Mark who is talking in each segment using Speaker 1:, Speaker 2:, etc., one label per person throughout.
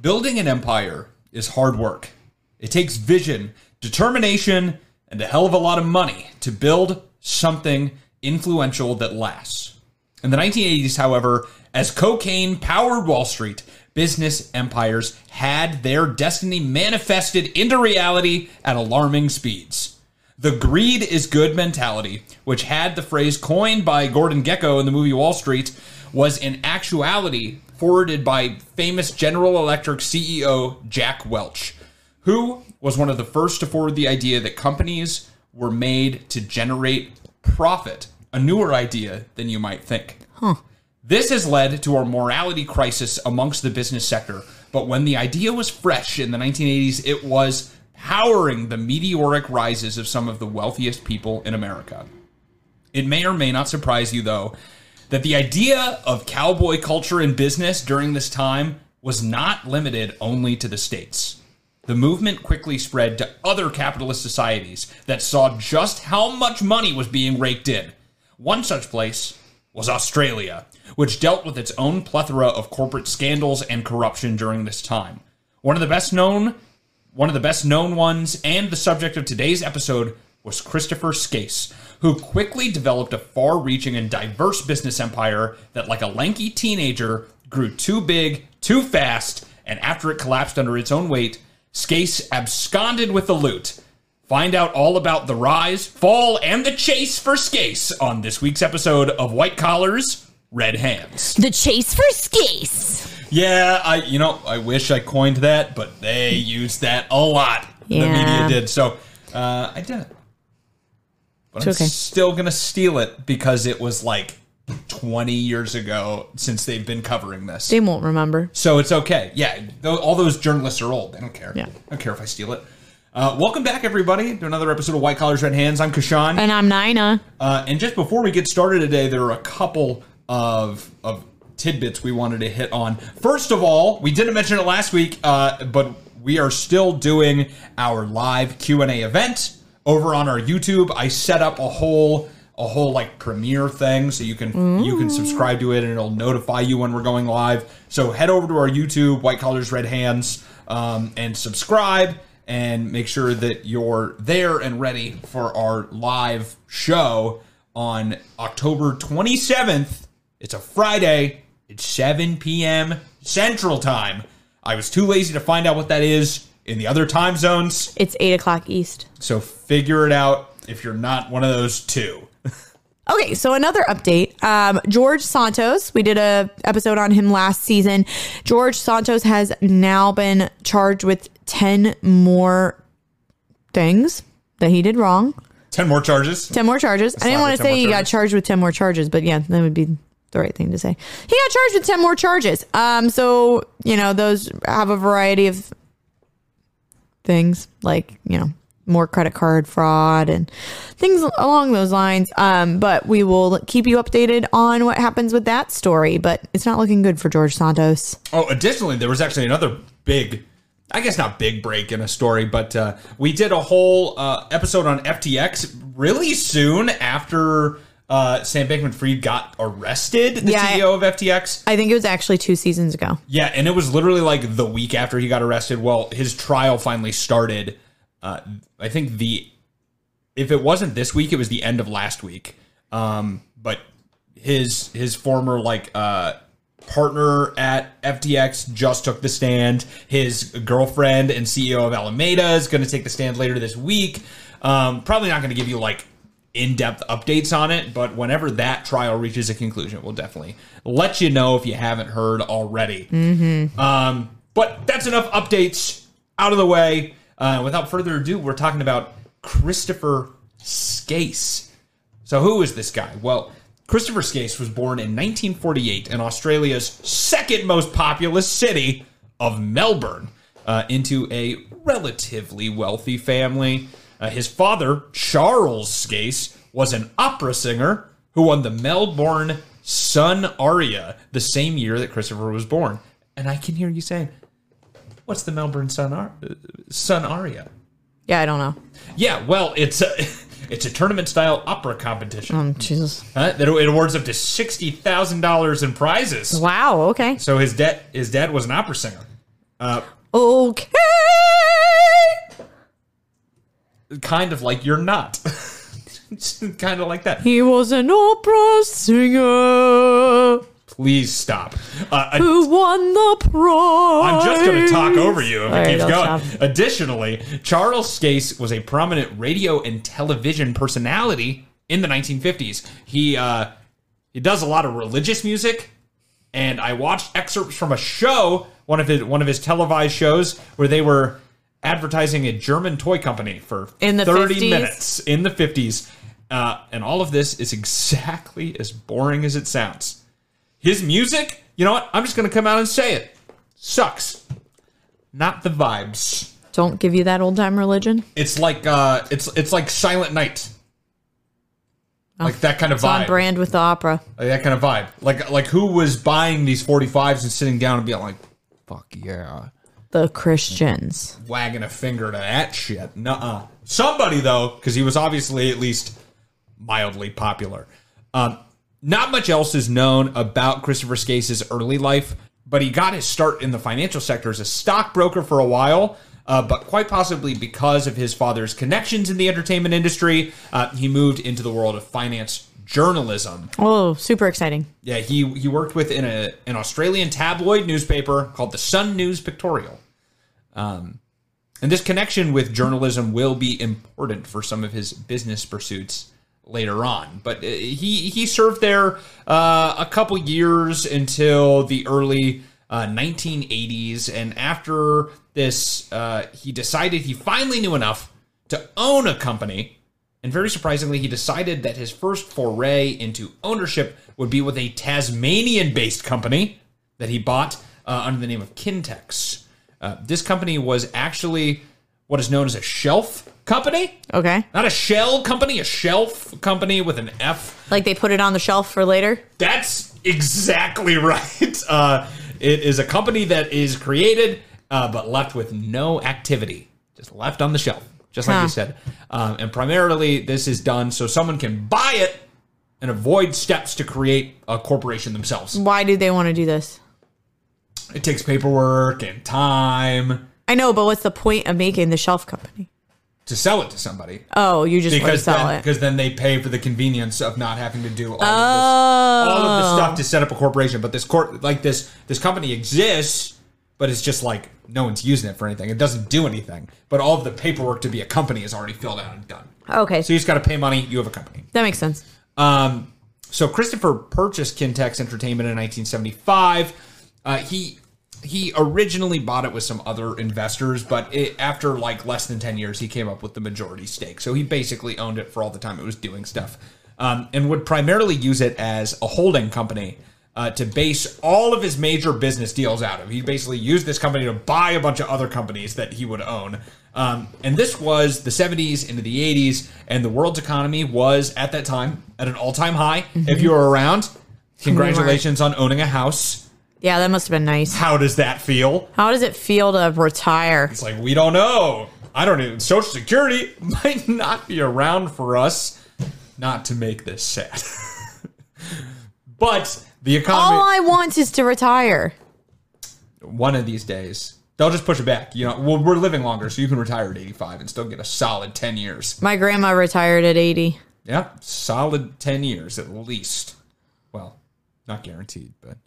Speaker 1: Building an empire is hard work. It takes vision, determination, and a hell of a lot of money to build something influential that lasts. In the 1980s, however, as cocaine powered Wall Street, business empires had their destiny manifested into reality at alarming speeds. The greed is good mentality, which had the phrase coined by Gordon Gekko in the movie Wall Street, was in actuality forwarded by famous General Electric CEO Jack Welch, who was one of the first to forward the idea that companies were made to generate profit, a newer idea than you might think. This has led to a morality crisis amongst the business sector. But when the idea was fresh in the 1980s, it was powering the meteoric rises of some of the wealthiest people in America. It may or may not surprise you, though, that the idea of cowboy culture in business during this time was not limited only to the States. The movement quickly spread to other capitalist societies that saw just how much money was being raked in. One such place was Australia, which dealt with its own plethora of corporate scandals and corruption during this time. One of the best known, one of the best known ones and the subject of today's episode was Christopher Skase, who quickly developed a far-reaching and diverse business empire that like a lanky teenager grew too big, too fast, and after it collapsed under its own weight, Skase absconded with the loot. Find out all about the rise, fall, and the chase for Skase on this week's episode of White Collars, Red Hands.
Speaker 2: The chase for Skase.
Speaker 1: Yeah, I you know I wish I coined that, but they used that a lot.
Speaker 2: Yeah.
Speaker 1: The media did. So uh, I did but I'm
Speaker 2: okay.
Speaker 1: still gonna steal it because it was like 20 years ago since they've been covering this.
Speaker 2: They won't remember.
Speaker 1: So it's okay. Yeah, all those journalists are old. They don't care.
Speaker 2: Yeah.
Speaker 1: I don't care if I steal it. Uh, welcome back, everybody, to another episode of White Collars, Red Hands. I'm Kashan.
Speaker 2: And I'm Nina.
Speaker 1: Uh, and just before we get started today, there are a couple of of tidbits we wanted to hit on. First of all, we didn't mention it last week, uh, but we are still doing our live Q and A event over on our YouTube. I set up a whole a whole like premiere thing so you can you can subscribe to it and it'll notify you when we're going live. So head over to our YouTube, White Collars Red Hands, um, and subscribe and make sure that you're there and ready for our live show on October 27th. It's a Friday. It's 7 p.m. Central Time. I was too lazy to find out what that is in the other time zones,
Speaker 2: It's 8 o'clock East.
Speaker 1: so figure it out if you're not one of those two.
Speaker 2: Okay, so another update. Um, George Santos, we did a episode on him last season. George Santos has now been charged with 10 more things that he did wrong.
Speaker 1: 10 more charges.
Speaker 2: 10 more charges. I didn't want to say he got charged with 10 more charges, but yeah, that would be the right thing to say. He got charged with 10 more charges. Um, so, you know, those have a variety of things like, you know, more credit card fraud and things along those lines. Um, but we will keep you updated on what happens with that story. But it's not looking good for George Santos.
Speaker 1: Oh, additionally, there was actually another big, I guess not big break in a story, but uh, we did a whole uh, episode on FTX really soon after uh, Sam Bankman Fried got arrested, the
Speaker 2: Yeah,
Speaker 1: CEO of FTX.
Speaker 2: I think it was actually two seasons ago.
Speaker 1: Yeah, and it was literally like the week after he got arrested. Well, his trial finally started. Uh, I think the if it wasn't this week, it was the end of last week. Um, but his his former like uh, partner at FTX just took the stand. His girlfriend and CEO of Alameda is going to take the stand later this week. Um, probably not going to give you like in-depth updates on it, but whenever that trial reaches a conclusion, we'll definitely let you know if you haven't heard already. Um, but that's enough updates out of the way. Uh, without further ado, we're talking about Christopher Skase. So, who is this guy? Well, Christopher Skase was born in 1948 in Australia's second most populous city of Melbourne uh, into a relatively wealthy family. Uh, his father, Charles Skase, was an opera singer who won the Melbourne Sun Aria the same year that Christopher was born. And I can hear you saying, "What's the Melbourne Sun, Ar- Sun Aria?"
Speaker 2: Yeah, I don't know.
Speaker 1: Yeah, well, it's a it's a tournament style opera competition.
Speaker 2: Um, Jesus.
Speaker 1: Uh, that it awards up to sixty thousand dollars in prizes.
Speaker 2: Wow. Okay.
Speaker 1: So his dad his dad was an opera singer. Uh,
Speaker 2: Okay.
Speaker 1: Kind of like you're not. kind of like that.
Speaker 2: He was an opera singer
Speaker 1: Please stop. Uh,
Speaker 2: who won the prize.
Speaker 1: I'm just going to talk over you if
Speaker 2: All
Speaker 1: it
Speaker 2: right,
Speaker 1: keeps going.
Speaker 2: stop.
Speaker 1: Additionally, Charles Skase was a prominent radio and television personality in the 1950s. He uh, he does a lot of religious music, and I watched excerpts from a show, one of his one of his televised shows, where they were advertising a German toy company for
Speaker 2: In the
Speaker 1: 30
Speaker 2: 50s?
Speaker 1: minutes in the 50s. Uh, and all of this is exactly as boring as it sounds. His music, you know what? I'm just going to come out and say it. Sucks. Not the vibes.
Speaker 2: Don't give you that old time religion.
Speaker 1: It's like uh it's it's like Silent Night. Like that kind of
Speaker 2: It's on
Speaker 1: vibe.
Speaker 2: brand with the opera.
Speaker 1: Like that kind of vibe. Like like who was buying these 45s and sitting down and being like, "Fuck yeah."
Speaker 2: The Christians.
Speaker 1: Wagging a finger to that shit. Nuh-uh. Somebody though, cuz he was obviously at least mildly popular. Um, not much else is known about Christopher Skase's early life, but he got his start in the financial sector as a stockbroker for a while. Uh, but quite possibly because of his father's connections in the entertainment industry, uh, he moved into the world of finance journalism.
Speaker 2: Oh, super exciting.
Speaker 1: Yeah, he he worked with in a an Australian tabloid newspaper called the Sun News Pictorial. Um, and this connection with journalism will be important for some of his business pursuits later on. But uh, he he served there uh, a couple years until the early uh, 1980s, and after this, uh, he decided he finally knew enough to own a company. And very surprisingly, he decided that his first foray into ownership would be with a Tasmanian based company that he bought uh, under the name of Qintex. Uh, this company was actually what is known as a shelf company.
Speaker 2: Okay.
Speaker 1: Not a shell company, a shelf company with an F.
Speaker 2: Like they put it on the shelf for later.
Speaker 1: That's exactly right. Uh, it is a company that is created uh, but left with no activity, just left on the shelf, just like
Speaker 2: Huh.
Speaker 1: you said. Um, and primarily, this is done so someone can buy it and avoid steps to create a corporation themselves.
Speaker 2: Why do they want to do this?
Speaker 1: It takes paperwork and time
Speaker 2: I know, but what's the point of making the shelf company?
Speaker 1: to sell it to somebody.
Speaker 2: Oh, you just
Speaker 1: because
Speaker 2: sell
Speaker 1: then,
Speaker 2: it.
Speaker 1: because then they pay for the convenience of not having to do all of this all of the stuff to set up a corporation. But this court like this this company exists, but it's just like no one's using it for anything. It doesn't do anything. But all of the paperwork to be a company is already filled out and done.
Speaker 2: Okay,
Speaker 1: So you just got to pay money. You have a company.
Speaker 2: that makes sense.
Speaker 1: Um, so Christopher purchased Qintex Entertainment in 1975. Uh, he he originally bought it with some other investors, but it, after like less than 10 years, he came up with the majority stake. So he basically owned it for all the time it was doing stuff, um, and would primarily use it as a holding company. Uh, to base all of his major business deals out of. He basically used this company to buy a bunch of other companies that he would own. Um, and this was the 70s into the 80s, and the world's economy was at that time at an all time high. If you were around, congratulations on owning a house.
Speaker 2: Yeah, that must have been nice.
Speaker 1: How does that feel?
Speaker 2: How does it feel to retire?
Speaker 1: It's like, we don't know. I don't even. Social Security might not be around for us. Not to make this sad. but the economy.
Speaker 2: All I want is to retire.
Speaker 1: one of these days they'll just push it back. You know, well, we're living longer, so you can retire at 85 and still get a solid 10 years.
Speaker 2: My grandma retired at 80.
Speaker 1: Yeah, solid 10 years at least. Well, not guaranteed, but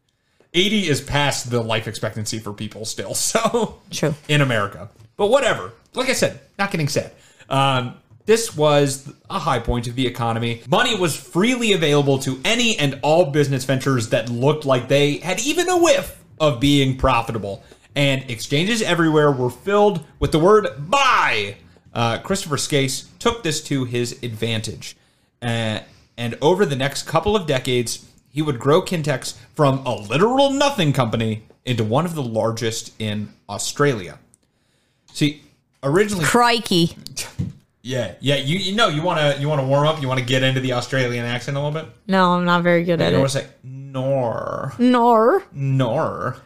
Speaker 1: 80 is past the life expectancy for people still. So
Speaker 2: True.
Speaker 1: in America, but whatever. Like I said, not getting sad. Um, this was a high point of the economy. Money was freely available to any and all business ventures that looked like they had even a whiff of being profitable. And exchanges everywhere were filled with the word buy. Uh, Christopher Skase took this to his advantage. Uh, and over the next couple of decades, he would grow Qintex from a literal nothing company into one of the largest in Australia. See, originally
Speaker 2: Crikey.
Speaker 1: Yeah, yeah. You you know you want to you want to warm up. You want to get into the Australian accent a little bit.
Speaker 2: No, I'm not very good at
Speaker 1: You want
Speaker 2: it.
Speaker 1: to say nor
Speaker 2: Nor.
Speaker 1: nor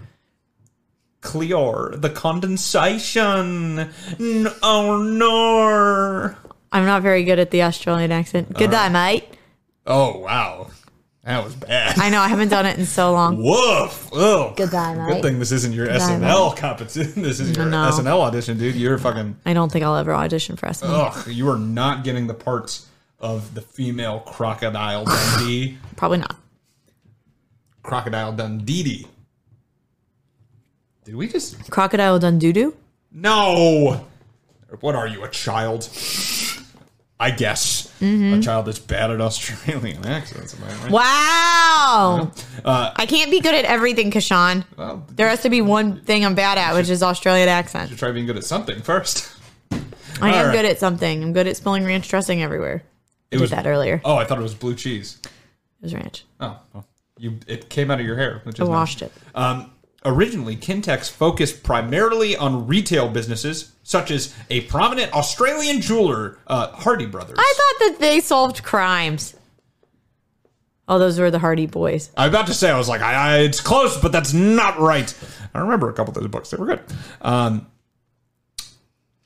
Speaker 1: Cleor the condensation. N- oh nor.
Speaker 2: I'm not very good at the Australian accent. Good uh-huh. day, mate.
Speaker 1: Oh wow, that was bad.
Speaker 2: I know I haven't done it in so long.
Speaker 1: Woof. Oh,
Speaker 2: Good day,
Speaker 1: Good thing this isn't your
Speaker 2: day,
Speaker 1: SNL competition. This is your
Speaker 2: No.
Speaker 1: SNL audition, dude. You're fucking.
Speaker 2: I don't think I'll ever audition for SNL.
Speaker 1: Ugh, you are not getting the parts of the female crocodile Dundee.
Speaker 2: Probably not.
Speaker 1: crocodile Dundee. Did we just?
Speaker 2: Crocodile done doo doo.
Speaker 1: No. What are you, a child? I guess a child that's bad at Australian accents. I right?
Speaker 2: Wow. I can't be good at everything, Kashan.
Speaker 1: Well,
Speaker 2: There has to be one thing I'm bad at, which is Australian accent.
Speaker 1: you should try being good at something first.
Speaker 2: I
Speaker 1: All
Speaker 2: am
Speaker 1: right.
Speaker 2: good at something. I'm good at spilling ranch dressing everywhere. I
Speaker 1: It
Speaker 2: did
Speaker 1: was
Speaker 2: that earlier.
Speaker 1: Oh, I thought it was blue cheese.
Speaker 2: It was ranch.
Speaker 1: Oh, well, you it came out of your hair. Which is
Speaker 2: I
Speaker 1: nice.
Speaker 2: washed it.
Speaker 1: Um, originally, Qintex focused primarily on retail businesses, such as a prominent Australian jeweler, uh, Hardy Brothers.
Speaker 2: I thought that they solved crimes. Oh, those were the Hardy Boys.
Speaker 1: I'm about to say, I was like, I, I, it's close, but that's not right. I remember a couple of those books; they were good. Um,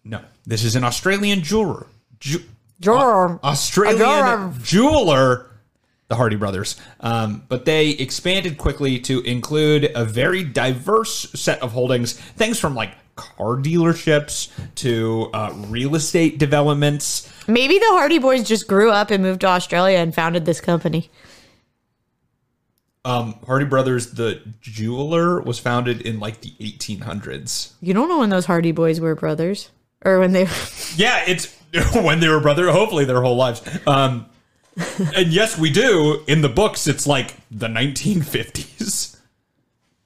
Speaker 1: no, this is an Australian jeweler, Ju-
Speaker 2: Jeweler.
Speaker 1: Australian
Speaker 2: jeweler.
Speaker 1: The Hardy Brothers. Um, but they expanded quickly to include a very diverse set of holdings, things from like car dealerships to uh, real estate developments.
Speaker 2: Maybe the Hardy Boys just grew up and moved to Australia and founded this company.
Speaker 1: Um, Hardy Brothers, the jeweler, was founded in like the 1800s.
Speaker 2: You don't know when those Hardy Boys were brothers, or when they.
Speaker 1: Yeah, it's when they were brother. Hopefully, their whole lives. Um, and yes, we do. In the books, it's like the 1950s.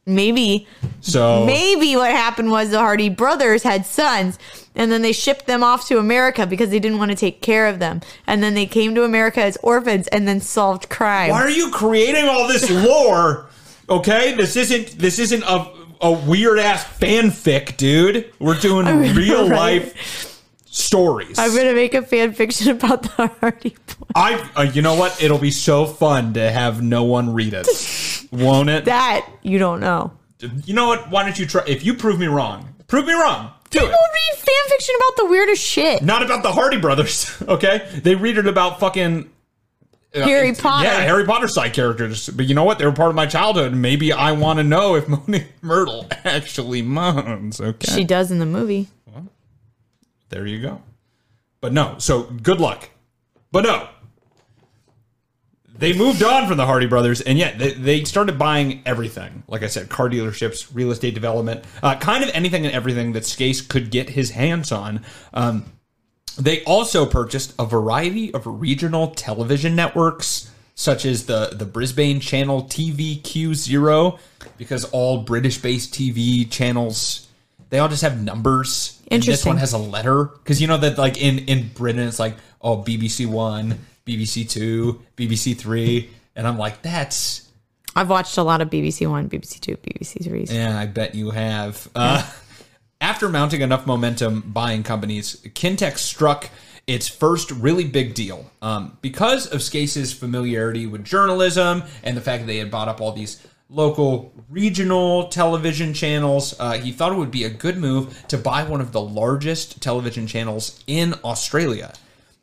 Speaker 2: maybe,
Speaker 1: So
Speaker 2: maybe what happened was the Hardy brothers had sons, and then they shipped them off to America because they didn't want to take care of them, and then they came to America as orphans and then solved crime.
Speaker 1: why are you creating all this lore? Okay, this isn't this isn't a a weird ass fanfic, dude. We're doing real
Speaker 2: right.
Speaker 1: life stories.
Speaker 2: I'm gonna make a fan fiction about the Hardy Boys.
Speaker 1: I, uh, you know what? It'll be so fun to have no one read it, won't it?
Speaker 2: That you don't know.
Speaker 1: you know what? Why don't you try? If you prove me wrong, prove me wrong. Do
Speaker 2: People
Speaker 1: it.
Speaker 2: read fan fiction about the weirdest shit.
Speaker 1: Not about the Hardy Brothers, okay? They read it about fucking uh,
Speaker 2: Harry
Speaker 1: it's-
Speaker 2: Potter.
Speaker 1: Yeah, Harry Potter side characters. But you know what? They were part of my childhood. Maybe I want to know if Moaning Myrtle actually moans. Okay,
Speaker 2: She does in the movie.
Speaker 1: There you go. But no, so good luck. But no, they moved on from the Hardy Brothers, and yet they, they started buying everything. Like I said, car dealerships, real estate development, uh, kind of anything and everything that Skase could get his hands on. Um, they also purchased a variety of regional television networks, such as the, the Brisbane channel TVQ0, because all British based TV channels, they all just have numbers. And this one has a letter. Because you know that, like, in, in Britain, it's like, oh, BBC One, BBC Two, BBC Three. And I'm like, that's.
Speaker 2: I've watched a lot of BBC One, BBC Two, BBC Three.
Speaker 1: Yeah, I bet you have. Uh, after mounting enough momentum buying companies, Qintex struck its first really big deal. Um, because of Skase's familiarity with journalism and the fact that they had bought up all these local regional television channels, uh, he thought it would be a good move to buy one of the largest television channels in Australia.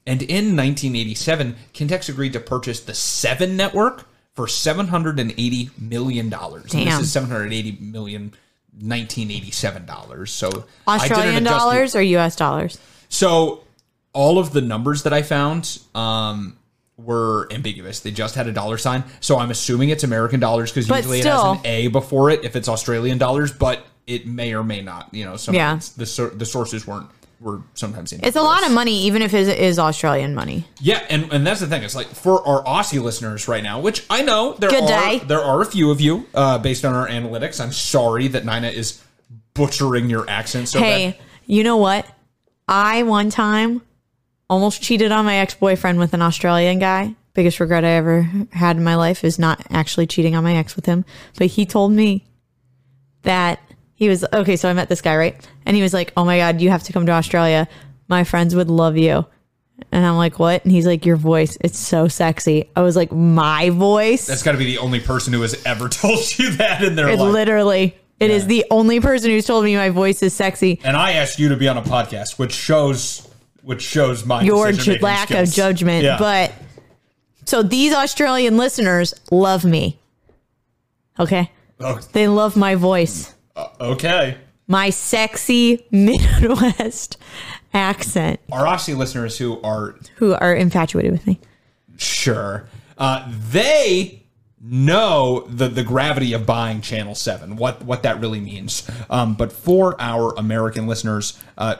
Speaker 1: And in 1987, Qintex agreed to purchase the Seven Network for 780 million dollars. This is 780 million 1987 dollars. So
Speaker 2: Australian
Speaker 1: the-
Speaker 2: dollars or US dollars?
Speaker 1: so all of the numbers that I found um, were ambiguous. They just had a dollar sign. So I'm assuming it's American dollars because usually it has an A before it if it's Australian dollars, but it may or may not. You know, sometimes the the sources weren't were sometimes
Speaker 2: It's a lot of money, even if it is Australian money.
Speaker 1: Yeah, and, and that's the thing. It's like for our Aussie listeners right now, which I know there
Speaker 2: Good
Speaker 1: are
Speaker 2: day.
Speaker 1: there are a few of you uh, based on our analytics. I'm sorry that Nina is butchering your accent so
Speaker 2: hey,
Speaker 1: bad.
Speaker 2: you know what? I one time almost cheated on my ex boyfriend with an Australian guy. Biggest regret I ever had in my life is not actually cheating on my ex with him. But he told me that he was okay. So I met this guy, right? And he was like, "Oh my god, you have to come to Australia. My friends would love you." And I'm like, "What?" And he's like, "Your voice, it's so sexy." I was like, "My voice?"
Speaker 1: That's got to be the only person who has ever told you that in their
Speaker 2: it
Speaker 1: life.
Speaker 2: literally. It is
Speaker 1: Yeah.
Speaker 2: the only person who's told me my voice is sexy.
Speaker 1: and I asked you to be on a podcast, which shows which shows my
Speaker 2: Your ju- lack
Speaker 1: skills.
Speaker 2: of judgment,
Speaker 1: Yeah.
Speaker 2: but so these Australian listeners love me. Okay,
Speaker 1: Oh,
Speaker 2: they love my voice.
Speaker 1: okay.
Speaker 2: my sexy Midwest accent
Speaker 1: Our Aussie listeners who are
Speaker 2: who are infatuated with me.
Speaker 1: sure, uh, they know the the gravity of buying Channel Seven, what what that really means. Um, but for our American listeners, uh,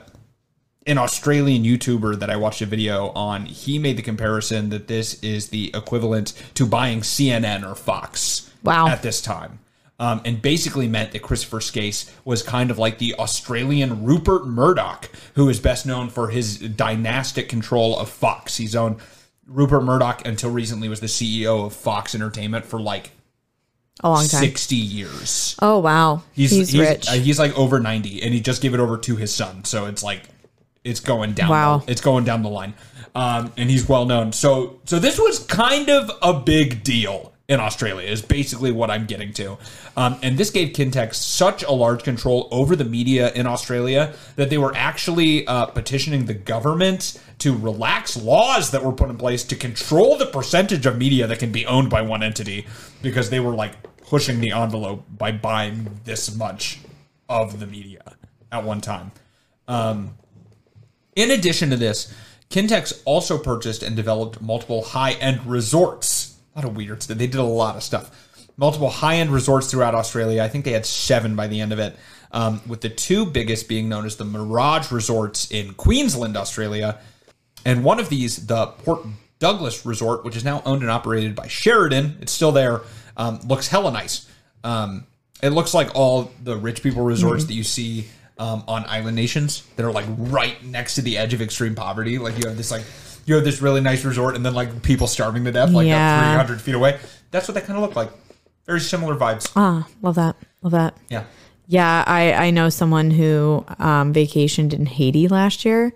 Speaker 1: an Australian YouTuber that I watched a video on, he made the comparison that this is the equivalent to buying CNN or Fox.
Speaker 2: Wow.
Speaker 1: At this time. Um, and basically meant that Christopher Skase was kind of like the Australian Rupert Murdoch, who is best known for his dynastic control of Fox. He's owned Rupert Murdoch until recently was the CEO of Fox Entertainment for like
Speaker 2: A long time.
Speaker 1: 60 years.
Speaker 2: Oh wow, he's,
Speaker 1: He's
Speaker 2: rich.
Speaker 1: uh, he's like over 90 and he just gave it over to his son. So it's like it's going down
Speaker 2: Wow.
Speaker 1: it's going down the line. Um, and he's well known. So so this was kind of a big deal in Australia is basically what I'm getting to. Um, and this gave Qintex such a large control over the media in Australia that they were actually uh, petitioning the government to relax laws that were put in place to control the percentage of media that can be owned by one entity because they were like pushing the envelope by buying this much of the media at one time. Um, in addition to this, Qintex also purchased and developed multiple high-end resorts. A lot of weird stuff. They did a lot of stuff. Multiple high-end resorts throughout Australia. I think they had seven by the end of it. Um, with the two biggest being known as the Mirage Resorts in Queensland, Australia, and one of these, the Port Douglas Resort, which is now owned and operated by Sheraton, it's still there. Um, looks hella nice. Um, it looks like all the rich people resorts that you see um, on island nations that are like right next to the edge of extreme poverty. Like you have this like you have this really nice resort, and then like people starving to death like
Speaker 2: Yeah.
Speaker 1: three hundred feet away. That's what they kind of look like. Very similar vibes.
Speaker 2: ah, love that, love that.
Speaker 1: Yeah.
Speaker 2: Yeah, I I know someone who um, vacationed in Haiti last year,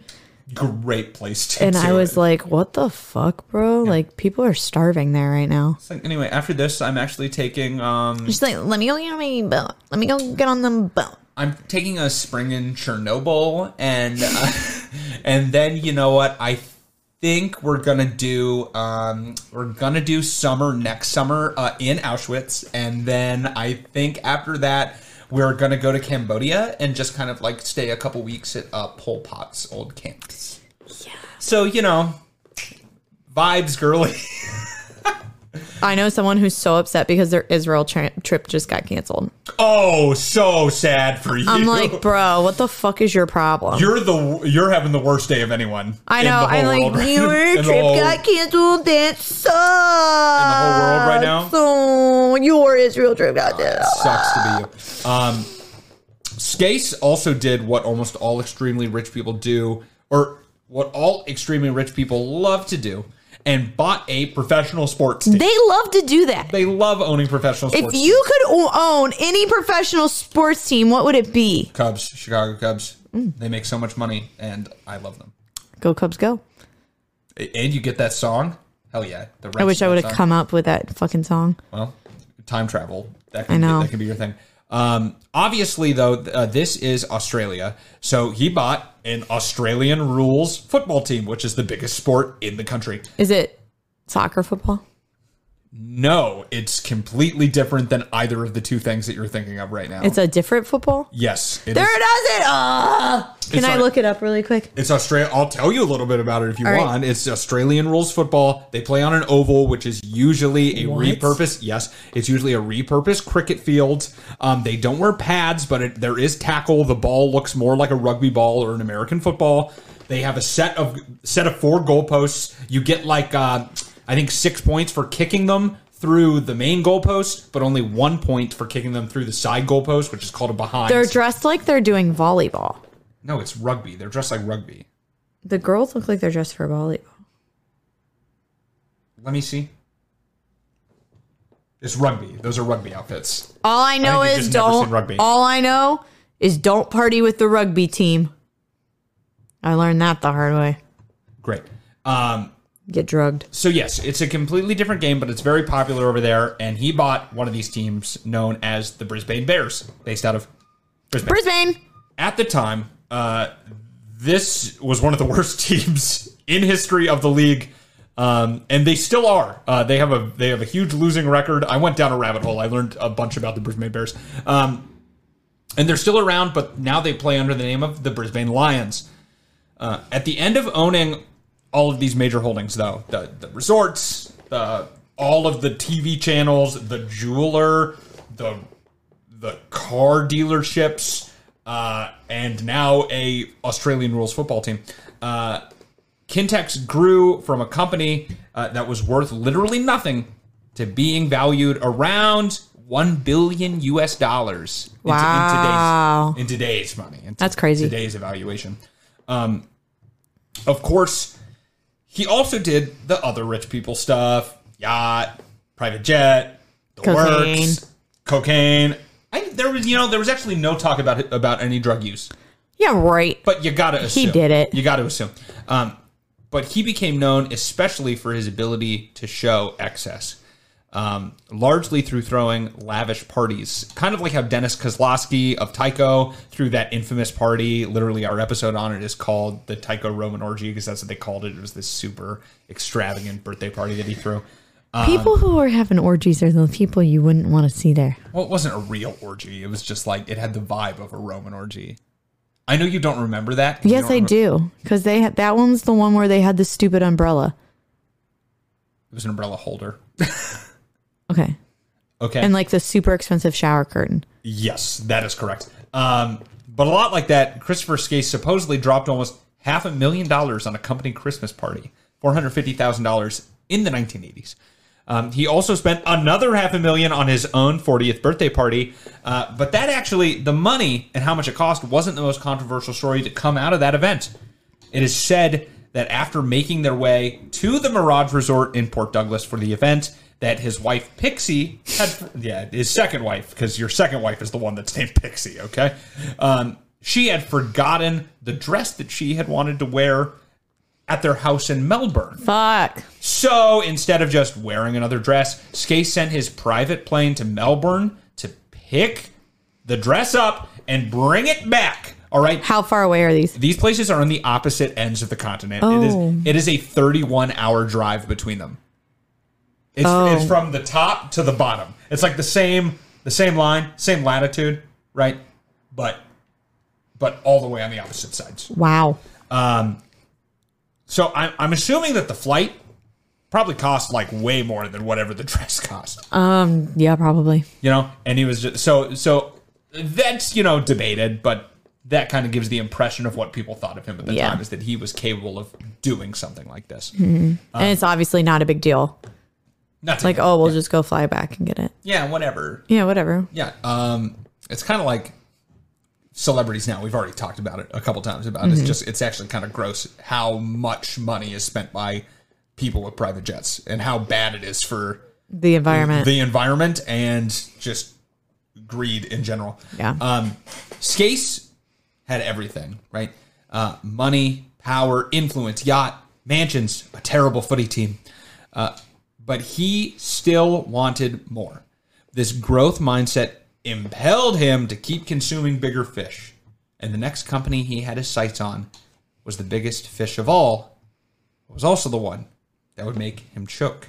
Speaker 1: Great place to.
Speaker 2: and
Speaker 1: do
Speaker 2: I was
Speaker 1: it.
Speaker 2: like, "What the fuck, bro? Like people are starving there right now."
Speaker 1: It's like, anyway, after this, I'm actually taking um,
Speaker 2: She's like, "Let me go get on my boat. Let me go get on the boat."
Speaker 1: I'm taking a spring in Chernobyl, and uh, and then you know what? I think we're gonna do um, we're gonna do summer next summer uh, in Auschwitz, and then I think after that we're gonna go to Cambodia and just kind of like stay a couple weeks at uh, Pol Pot's old camps. Yeah. So you know, vibes, girly.
Speaker 2: I know someone who's so upset because their Israel tri- trip just got canceled.
Speaker 1: oh, so sad for you.
Speaker 2: I'm like, bro, what the fuck is your problem?
Speaker 1: You're the you're having the worst day of anyone.
Speaker 2: I
Speaker 1: in
Speaker 2: know. I'm like,
Speaker 1: right-
Speaker 2: your trip
Speaker 1: whole-
Speaker 2: got canceled. That sucks. In
Speaker 1: the whole world right now?
Speaker 2: So your Israel trip got canceled.
Speaker 1: sucks to be you. Um, Skase also did what almost all extremely rich people do, or what all extremely rich people love to do, and bought a professional sports team.
Speaker 2: They love to do that.
Speaker 1: They love owning professional
Speaker 2: If
Speaker 1: sports
Speaker 2: you could own any professional sports team, what would it be?
Speaker 1: Cubs, Chicago Cubs.
Speaker 2: Mm.
Speaker 1: They make so much money, and I love them.
Speaker 2: Go Cubs, go!
Speaker 1: And you get that song? Hell yeah! The
Speaker 2: I wish I would have come up with that fucking song.
Speaker 1: Well, time travel. That can
Speaker 2: I know.
Speaker 1: That can be your thing. Um, obviously, though, uh, this is Australia, so he bought an Australian rules football team, which is the biggest sport in the country.
Speaker 2: Is it soccer, football?
Speaker 1: No, it's completely different than either of the two things that you're thinking of right now.
Speaker 2: It's a different football.
Speaker 1: yes, it
Speaker 2: There
Speaker 1: is-
Speaker 2: it is. It. Ah! Can
Speaker 1: It's
Speaker 2: I look it up really quick?
Speaker 1: It's Australia. I'll tell you a little bit about it if you
Speaker 2: All right.
Speaker 1: want. It's Australian rules football. They play on an oval, which is usually a
Speaker 2: What?
Speaker 1: repurposed. Yes, it's usually a repurposed cricket field. Um, they don't wear pads, but it, there is tackle. The ball looks more like a rugby ball or an American football. They have a set of set of four goalposts. You get like uh, I think six points for kicking them through the main goalpost, but only one point for kicking them through the side goalpost, which is called a behind.
Speaker 2: They're dressed like they're doing volleyball.
Speaker 1: no, it's rugby. They're dressed like rugby.
Speaker 2: The girls look like they're dressed for volleyball.
Speaker 1: Let me see. It's rugby. Those are rugby outfits.
Speaker 2: All I know
Speaker 1: I
Speaker 2: is don't.
Speaker 1: rugby.
Speaker 2: All I know is don't party with the rugby team. I learned that the hard way.
Speaker 1: Great. Um,
Speaker 2: Get drugged.
Speaker 1: so yes, it's a completely different game, but it's very popular over there. And he bought one of these teams known as the Brisbane Bears, based out of Brisbane.
Speaker 2: Brisbane.
Speaker 1: At the time, uh, this was one of the worst teams in history of the league. Um, and they still are. Uh, they have a they have a huge losing record. I went down a rabbit hole. I learned a bunch about the Brisbane Bears. Um, and they're still around, but now they play under the name of the Brisbane Lions. Uh, at the end of owning all of these major holdings, though, the, the resorts, the all of the TV channels, the jeweler, the the car dealerships, uh, and now a Australian rules football team. Uh, Qintex grew from a company uh, that was worth literally nothing to being valued around one billion U.S. dollars in-
Speaker 2: Wow.
Speaker 1: in, today's in today's money. in
Speaker 2: That's crazy.
Speaker 1: Today's evaluation. Um, of course, he also did the other rich people stuff: yacht, private jet, the
Speaker 2: Cocaine.
Speaker 1: works, cocaine. I, there was, you know, there was actually no talk about about any drug use
Speaker 2: Yeah, right.
Speaker 1: but you gotta assume he
Speaker 2: did it.
Speaker 1: You gotta assume. Um, but he became known especially for his ability to show excess, um, largely through throwing lavish parties, kind of like how Dennis Kozlowski of Tyco threw that infamous party. Literally, our episode on it is called the Tyco Roman Orgy because that's what they called it. It was this super extravagant birthday party that he threw.
Speaker 2: people who are having orgies are the people you wouldn't want to see there.
Speaker 1: Well, it wasn't a real orgy. It was just like it had the vibe of a Roman orgy. I know you don't remember that.
Speaker 2: Yes, I
Speaker 1: remember-
Speaker 2: do. Because they had that one's the one where they had the stupid umbrella.
Speaker 1: It was an umbrella holder.
Speaker 2: Okay.
Speaker 1: Okay.
Speaker 2: And like the super expensive shower curtain.
Speaker 1: Yes, that is correct. Um, but a lot like that, Christopher Skase supposedly dropped almost half a million dollars on a company Christmas party, four hundred fifty thousand dollars in the nineteen eighties. Um, he also spent another half a million on his own 40th birthday party, uh, but that actually, the money and how much it cost wasn't the most controversial story to come out of that event. It is said that after making their way to the Mirage Resort in Port Douglas for the event, that his wife Pixie had, yeah, his second wife, because your second wife is the one that's named Pixie, okay? Um, she had forgotten the dress that she had wanted to wear at their house in Melbourne.
Speaker 2: Fuck.
Speaker 1: So instead of just wearing another dress, Skase sent his private plane to Melbourne to pick the dress up and bring it back. All right.
Speaker 2: How far away are these?
Speaker 1: These places are on the opposite ends of the continent. It
Speaker 2: Oh.
Speaker 1: is it is a 31 hour drive between them. It's,
Speaker 2: Oh.
Speaker 1: it's from the top to the bottom. It's like the same the same line, same latitude, right? But but all the way on the opposite sides.
Speaker 2: Wow.
Speaker 1: Um, so I'm, I'm assuming that the flight probably cost like way more than whatever the dress cost,
Speaker 2: Um, yeah, probably.
Speaker 1: you know. And he was just so so that's you know debated, but that kind of gives the impression of what people thought of him at the
Speaker 2: Yeah.
Speaker 1: time is that he was capable of doing something like this.
Speaker 2: and it's obviously not a big deal. Like, oh, we'll just go fly back and get it.
Speaker 1: yeah, whatever.
Speaker 2: Yeah, whatever.
Speaker 1: Yeah, um, it's kind of like celebrities now. We've already talked about it a couple times about.
Speaker 2: Mm-hmm.
Speaker 1: It's just it's actually kind of gross how much money is spent by people with private jets and how bad it is for
Speaker 2: The environment.
Speaker 1: the environment and just greed in general.
Speaker 2: Yeah.
Speaker 1: Um, Skase had everything, right? Uh, money, power, influence, yacht, mansions, a terrible footy team. Uh, but he still wanted more. This growth mindset impelled him to keep consuming bigger fish. And the next company he had his sights on was the biggest fish of all. It was also the one that would make him choke.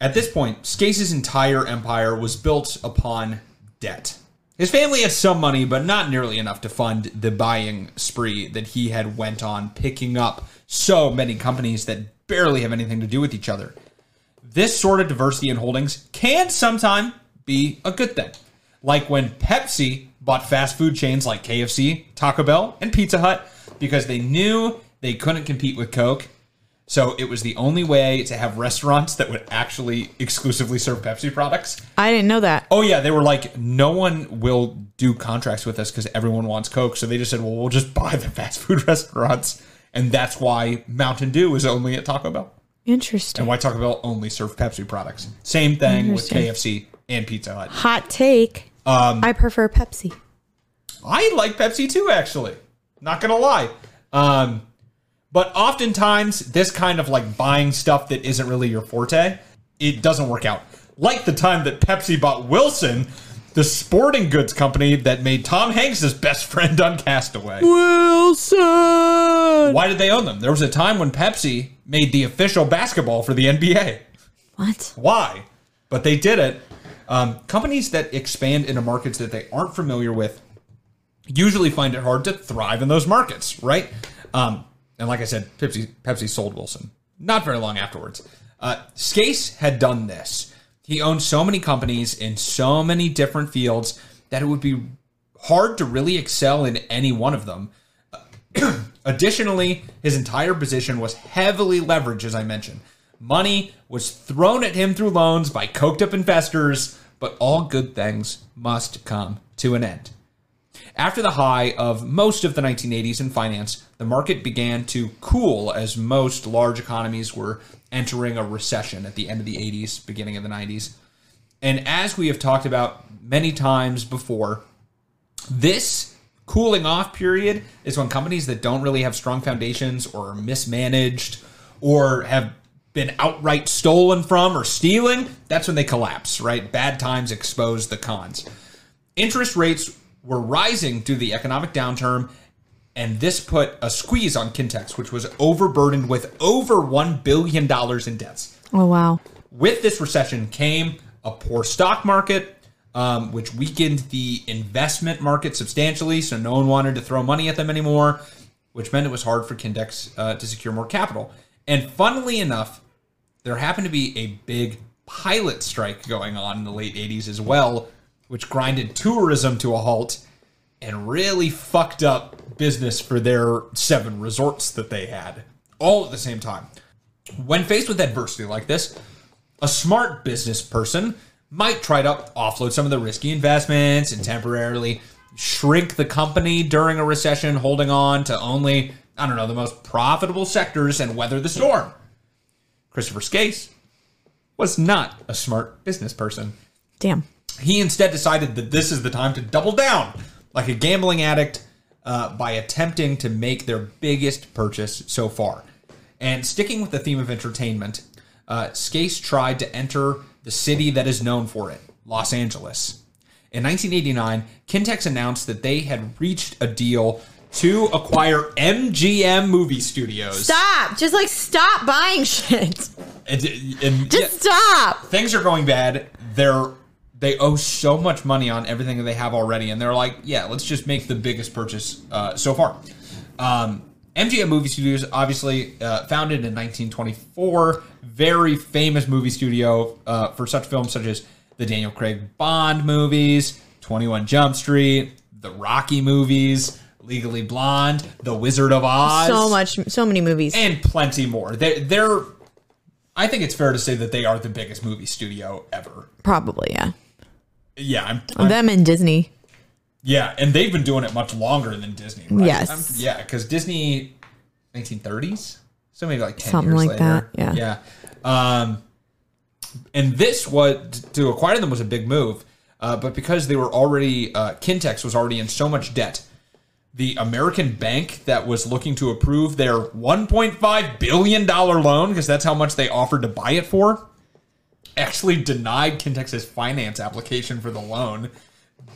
Speaker 1: At this point, Skase's entire empire was built upon debt. His family had some money, but not nearly enough to fund the buying spree that he had went on, picking up so many companies that barely have anything to do with each other. this sort of diversity in holdings can sometime be a good thing. Like when Pepsi bought fast food chains like KFC, Taco Bell, and Pizza Hut because they knew they couldn't compete with Coke. So it was the only way to have restaurants that would actually exclusively serve Pepsi products.
Speaker 2: I didn't know that.
Speaker 1: Oh yeah, they were like, no one will do contracts with us because everyone wants Coke. So they just said, well, we'll just buy the fast food restaurants, and that's why Mountain Dew is only at Taco Bell,
Speaker 2: Interesting.
Speaker 1: and why Taco Bell only serve Pepsi products. Same thing with KFC and Pizza Hut.
Speaker 2: Hot take.
Speaker 1: Um,
Speaker 2: I prefer Pepsi.
Speaker 1: I like Pepsi too, actually. Not gonna lie. Um, but oftentimes, this kind of like buying stuff that isn't really your forte, it doesn't work out. Like the time that Pepsi bought Wilson, the sporting goods company that made Tom Hanks his best friend on Castaway.
Speaker 2: Wilson.
Speaker 1: Why did they own them? There was a time when Pepsi made the official basketball for the NBA.
Speaker 2: What?
Speaker 1: Why? But they did it. Um, companies that expand into markets that they aren't familiar with usually find it hard to thrive in those markets, right? Um, and like I said, Pepsi, Pepsi sold Wilson not very long afterwards. Uh, Skase had done this. He owned so many companies in so many different fields that it would be hard to really excel in any one of them. Additionally, his entire position was heavily leveraged, as I mentioned. Money was thrown at him through loans by coked up investors, but all good things must come to an end. After the high of most of the 1980s in finance, the market began to cool as most large economies were entering a recession at the end of the 80s, beginning of the 90s. And as we have talked about many times before, this cooling off period is when companies that don't really have strong foundations or are mismanaged or have been outright stolen from or stealing, that's when they collapse, right? Bad times expose the cons. Interest rates were rising due to the economic downturn, and this put a squeeze on Qintex, which was overburdened with over $1 billion in debts.
Speaker 2: Oh wow.
Speaker 1: With this recession came a poor stock market, um, which weakened the investment market substantially. So no one wanted to throw money at them anymore, which meant it was hard for Qintex uh, to secure more capital. And funnily enough, there happened to be a big pilot strike going on in the late 80s as well, which grinded tourism to a halt and really fucked up business for their seven resorts that they had all at the same time. When faced with adversity like this, a smart business person might try to offload some of the risky investments and temporarily shrink the company during a recession, holding on to only, I don't know, the most profitable sectors and weather the storm. Christopher Skase was not a smart business person.
Speaker 2: Damn.
Speaker 1: He instead decided that this is the time to double down, like a gambling addict, uh, by attempting to make their biggest purchase so far. And sticking with the theme of entertainment, uh, Skase tried to enter the city that is known for it, Los Angeles. In 1989, Qintex announced that they had reached a deal to acquire MGM Movie Studios.
Speaker 2: Stop. Just like stop buying shit.
Speaker 1: And, and-
Speaker 2: Just
Speaker 1: yeah,
Speaker 2: stop.
Speaker 1: things are going bad. They're they owe so much money on everything that they have already, and they're like, yeah, let's just make the biggest purchase uh, so far. Um, MGM Movie Studios, obviously uh, founded in 1924, very famous movie studio uh, for such films such as the Daniel Craig Bond movies, 21 Jump Street, the Rocky movies, Legally Blonde, The Wizard of Oz,
Speaker 2: So much. So many movies.
Speaker 1: and plenty more. They're, they're I think it's fair to say that they are the biggest movie studio ever.
Speaker 2: Probably yeah.
Speaker 1: Yeah, I'm, I'm-
Speaker 2: Them and Disney.
Speaker 1: yeah, and they've been doing it much longer than Disney. Right?
Speaker 2: Yes.
Speaker 1: I'm- yeah, because Disney, 1930s, so maybe like 10
Speaker 2: Something
Speaker 1: years
Speaker 2: like
Speaker 1: later.
Speaker 2: that,
Speaker 1: yeah. Um, and this was to acquire them was a big move, uh, but because they were already uh, Qintex was already in so much debt, the American bank that was looking to approve their 1.5 billion dollar loan because that's how much they offered to buy it for, actually denied Qintex's finance application for the loan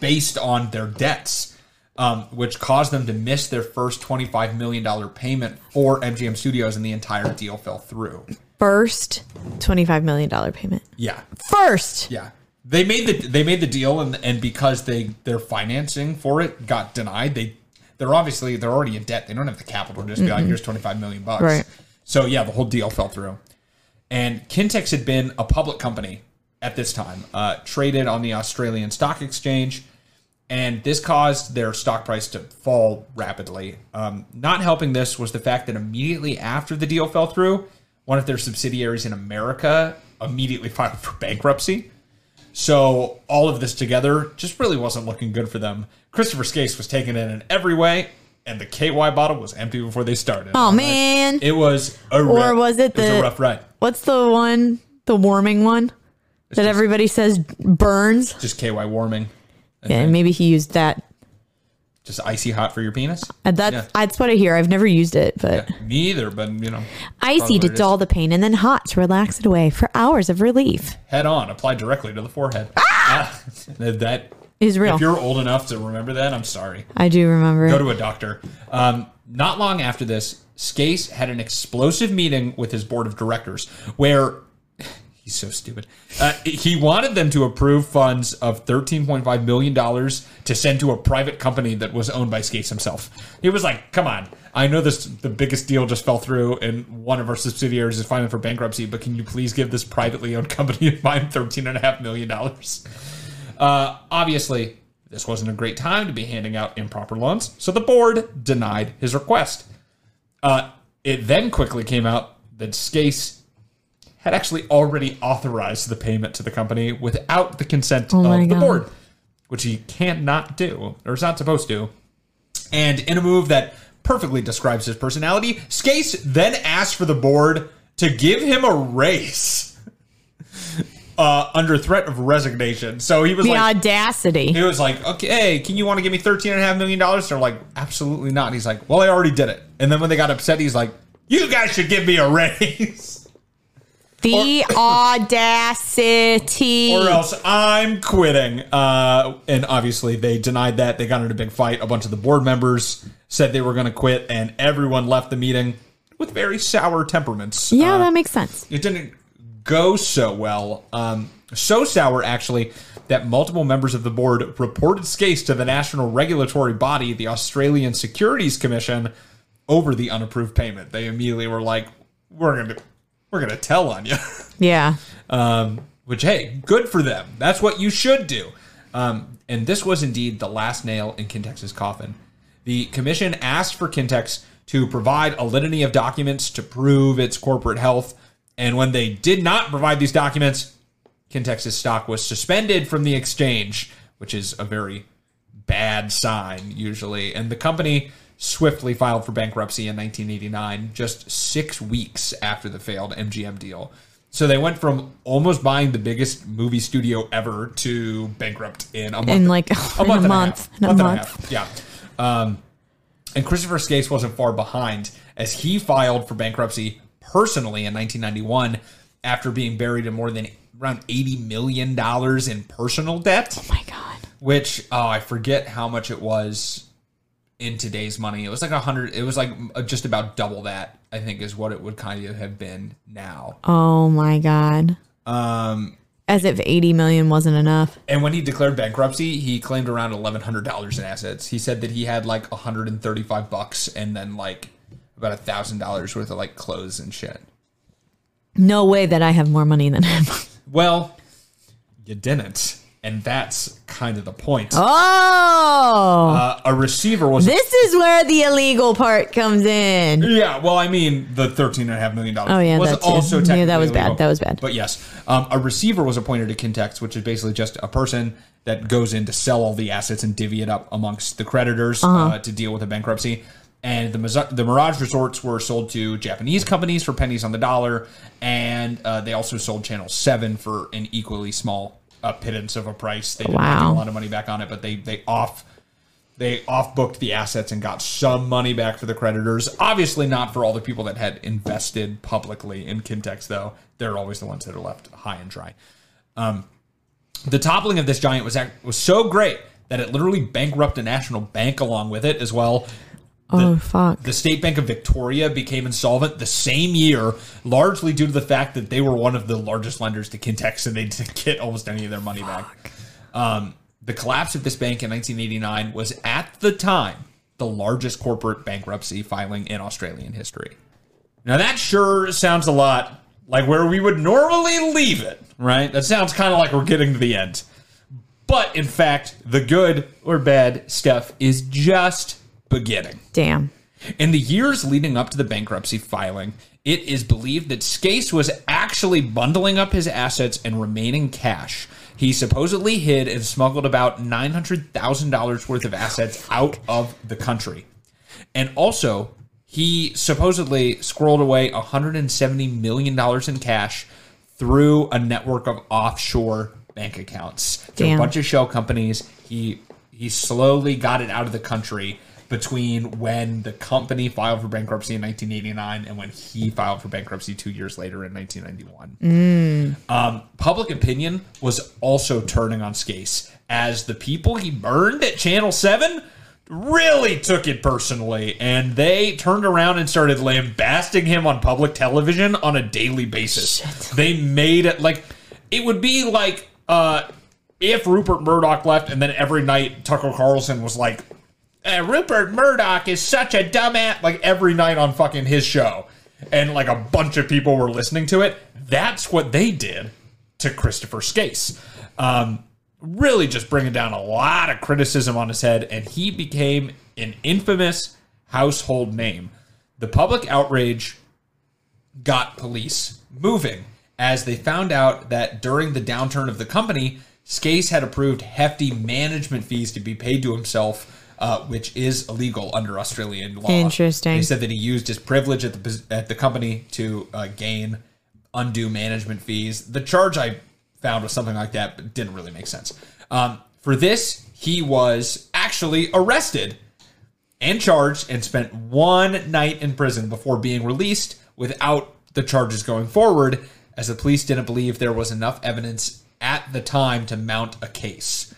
Speaker 1: based on their debts, um, which caused them to miss their first $25 million payment for MGM Studios, and the entire deal fell through.
Speaker 2: First $25 million payment.
Speaker 1: Yeah,
Speaker 2: First.
Speaker 1: yeah. They made the they made the deal, and and because they their financing for it got denied, they they're obviously they're already in debt. They don't have the capital to just be like, here's twenty five million bucks.
Speaker 2: Right.
Speaker 1: So yeah, the whole deal fell through. And Qintex had been a public company at this time, uh, traded on the Australian Stock Exchange, and this caused their stock price to fall rapidly. Um, not helping this was the fact that immediately after the deal fell through, one of their subsidiaries in America immediately filed for bankruptcy. So all of this together just really wasn't looking good for them. Christopher Skase was taken in in every way, and the KY bottle was empty before they started.
Speaker 2: Oh man.
Speaker 1: It was a
Speaker 2: Or
Speaker 1: rough-
Speaker 2: was it
Speaker 1: it was
Speaker 2: the-
Speaker 1: rough ride.
Speaker 2: What's the one? The warming one that
Speaker 1: just-
Speaker 2: everybody says burns.
Speaker 1: Just KY warming.
Speaker 2: Yeah, maybe he used that.
Speaker 1: Just icy hot for your penis.
Speaker 2: Uh, That's
Speaker 1: Yeah.
Speaker 2: that's what I hear. I've never used it, but
Speaker 1: Me either, but you know,
Speaker 2: icy to
Speaker 1: what it is.
Speaker 2: dull the pain, and then hot to relax it away for hours of relief.
Speaker 1: head on, applied directly to the forehead. Ah! that
Speaker 2: Is real.
Speaker 1: If you're old enough to remember that, I'm sorry.
Speaker 2: I do remember
Speaker 1: Go
Speaker 2: it.
Speaker 1: to a doctor. Um, not long after this, Skase had an explosive meeting with his board of directors where he's so stupid. Uh, he wanted them to approve funds of $13.5 million to send to a private company that was owned by Skase himself. He was like, come on. I know this the biggest deal just fell through and one of our subsidiaries is filing for bankruptcy, but can you please give this privately owned company of mine $13.5 million? Uh, obviously, this wasn't a great time to be handing out improper loans, so the board denied his request. Uh, it then quickly came out that Skase had actually already authorized the payment to the company without the consent
Speaker 2: Oh
Speaker 1: of the
Speaker 2: God.
Speaker 1: board, which he cannot do, or is not supposed to. And in a move that perfectly describes his personality, Skase then asked for the board to give him a raise. Uh, under threat of resignation. So he was
Speaker 2: The
Speaker 1: like,
Speaker 2: audacity.
Speaker 1: he was like, okay, can you want to give me $13.5 million? They're like, absolutely not. And he's like, well, I already did it. And then when they got upset, he's like, you guys should give me a raise
Speaker 2: The audacity.
Speaker 1: or else I'm quitting. Uh, and obviously, they denied that. They got in a big fight. A bunch of the board members said they were going to quit, and everyone left the meeting with very sour temperaments.
Speaker 2: yeah,
Speaker 1: Uh,
Speaker 2: that makes sense.
Speaker 1: it didn't go so well. Um, so sour, actually, that multiple members of the board reported Skase to the national regulatory body, the Australian Securities Commission, over the unapproved payment. They immediately were like, "We're gonna, we're gonna tell on you."
Speaker 2: Yeah.
Speaker 1: um, which, hey, good for them. That's what you should do. Um, and this was indeed the last nail in Qintex's coffin. The commission asked for Qintex to provide a litany of documents to prove its corporate health. And when they did not provide these documents, Qintex's stock was suspended from the exchange, which is a very bad sign usually. And the company swiftly filed for bankruptcy in 1989, just six weeks after the failed MGM deal. So they went from almost buying the biggest movie studio ever to bankrupt in a month.
Speaker 2: In like-
Speaker 1: a month
Speaker 2: a
Speaker 1: and
Speaker 2: month.
Speaker 1: half.
Speaker 2: A
Speaker 1: Month and
Speaker 2: month.
Speaker 1: Yeah. Um, and Christopher Skase wasn't far behind as he filed for bankruptcy personally in 1991 after being buried in more than around $80 million in personal debt.
Speaker 2: Oh my god.
Speaker 1: Which, oh, I forget how much it was in today's money. It was like a hundred, it was like uh, just about double that, I think, is what it would kind of have been now.
Speaker 2: Oh my god.
Speaker 1: Um,
Speaker 2: As if 80 million wasn't enough.
Speaker 1: And when he declared bankruptcy, he claimed around eleven hundred dollars in assets. He said that he had like hundred and thirty-five bucks, and then like about a thousand dollars worth of like clothes and shit.
Speaker 2: No way that I have more money than him.
Speaker 1: Well, you didn't, and that's kind of the point.
Speaker 2: Oh.
Speaker 1: Uh, a receiver was
Speaker 2: this is where the illegal part comes in.
Speaker 1: Yeah, well, I mean, the thirteen and a half million dollars
Speaker 2: Oh, yeah,
Speaker 1: was
Speaker 2: that too.
Speaker 1: also
Speaker 2: Yeah,
Speaker 1: technically
Speaker 2: that was bad.
Speaker 1: illegal.
Speaker 2: That was bad.
Speaker 1: But yes, um, a receiver was appointed to Qintex, which is basically just a person that goes in to sell all the assets and divvy it up amongst the creditors
Speaker 2: Uh-huh.
Speaker 1: uh, to deal with a bankruptcy. And the the Mirage resorts were sold to Japanese companies for pennies on the dollar, and uh, they also sold Channel Seven for an equally small uh, pittance of a price. They did not get
Speaker 2: Wow.
Speaker 1: a lot of money back on it, but they they off they off booked the assets and got some money back for the creditors. Obviously, not for all the people that had invested publicly in Qintex, though. They're always the ones that are left high and dry. Um, the toppling of this giant was act- was so great that it literally bankrupted a national bank along with it as well.
Speaker 2: Oh fuck.
Speaker 1: The State Bank of Victoria became insolvent the same year, largely due to the fact that they were one of the largest lenders to Qintex and they didn't get almost any of their money back. Um, the collapse of this bank in 1989 was at the time the largest corporate bankruptcy filing in Australian history. Now that sure sounds a lot like where we would normally leave it, right? That sounds kind of like we're getting to the end. But in fact, the good or bad stuff is just beginning.
Speaker 2: Damn.
Speaker 1: In the years leading up to the bankruptcy filing, it is believed that Skase was actually bundling up his assets and remaining cash. He supposedly hid and smuggled about $900,000 worth of assets out of the country. And also, he supposedly squirreled away $170 million in cash through a network of offshore bank accounts. Through a bunch of shell companies. He he slowly got it out of the country between when the company filed for bankruptcy in 1989 and when he filed for bankruptcy two years later in 1991. Um, public opinion was also turning on Skase as the people he burned at Channel 7 really took it personally and they turned around and started lambasting him on public television on a daily basis. They made it like it would be like uh if Rupert Murdoch left and then every night Tucker Carlson was like "Eh, Rupert Murdoch is such a dumbass like every night on fucking his show and like a bunch of people were listening to it. That's what they did to Christopher Skase. Um, really just bringing down a lot of criticism on his head, and he became an infamous household name. The public outrage got police moving as they found out that during the downturn of the company, Skase had approved hefty management fees to be paid to himself, uh, which is illegal under Australian law.
Speaker 2: Interesting.
Speaker 1: They said that he used his privilege at the at the company to uh, gain undue management fees. The charge I found was something like that, but didn't really make sense. Um, for this, he was actually arrested and charged and spent one night in prison before being released without the charges going forward, as the police didn't believe there was enough evidence at the time to mount a case.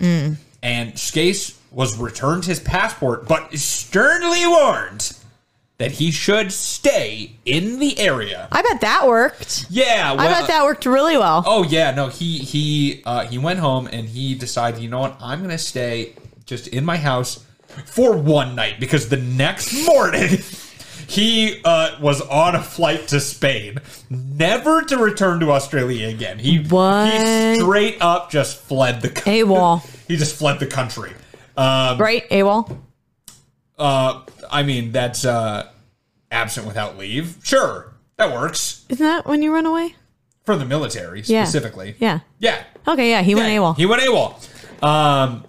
Speaker 1: And Skase was returned his passport, but sternly warned that he should stay in the area.
Speaker 2: I bet that worked.
Speaker 1: Yeah,
Speaker 2: I bet that worked really well.
Speaker 1: Oh yeah, no, he he uh, he went home and he decided, you know what, I'm gonna stay just in my house for one night because the next morning he uh, was on a flight to Spain, never to return to Australia again. He
Speaker 2: What?
Speaker 1: he straight up just fled the country.
Speaker 2: AWOL.
Speaker 1: he just fled the country. Um,
Speaker 2: Right? AWOL?
Speaker 1: uh, I mean, that's uh, absent without leave. Sure, that works
Speaker 2: Isn't that when you run away?
Speaker 1: for the military
Speaker 2: Yeah.
Speaker 1: specifically.
Speaker 2: Yeah.
Speaker 1: yeah.
Speaker 2: Okay, yeah, he went
Speaker 1: Yeah,
Speaker 2: AWOL.
Speaker 1: He went AWOL. Um,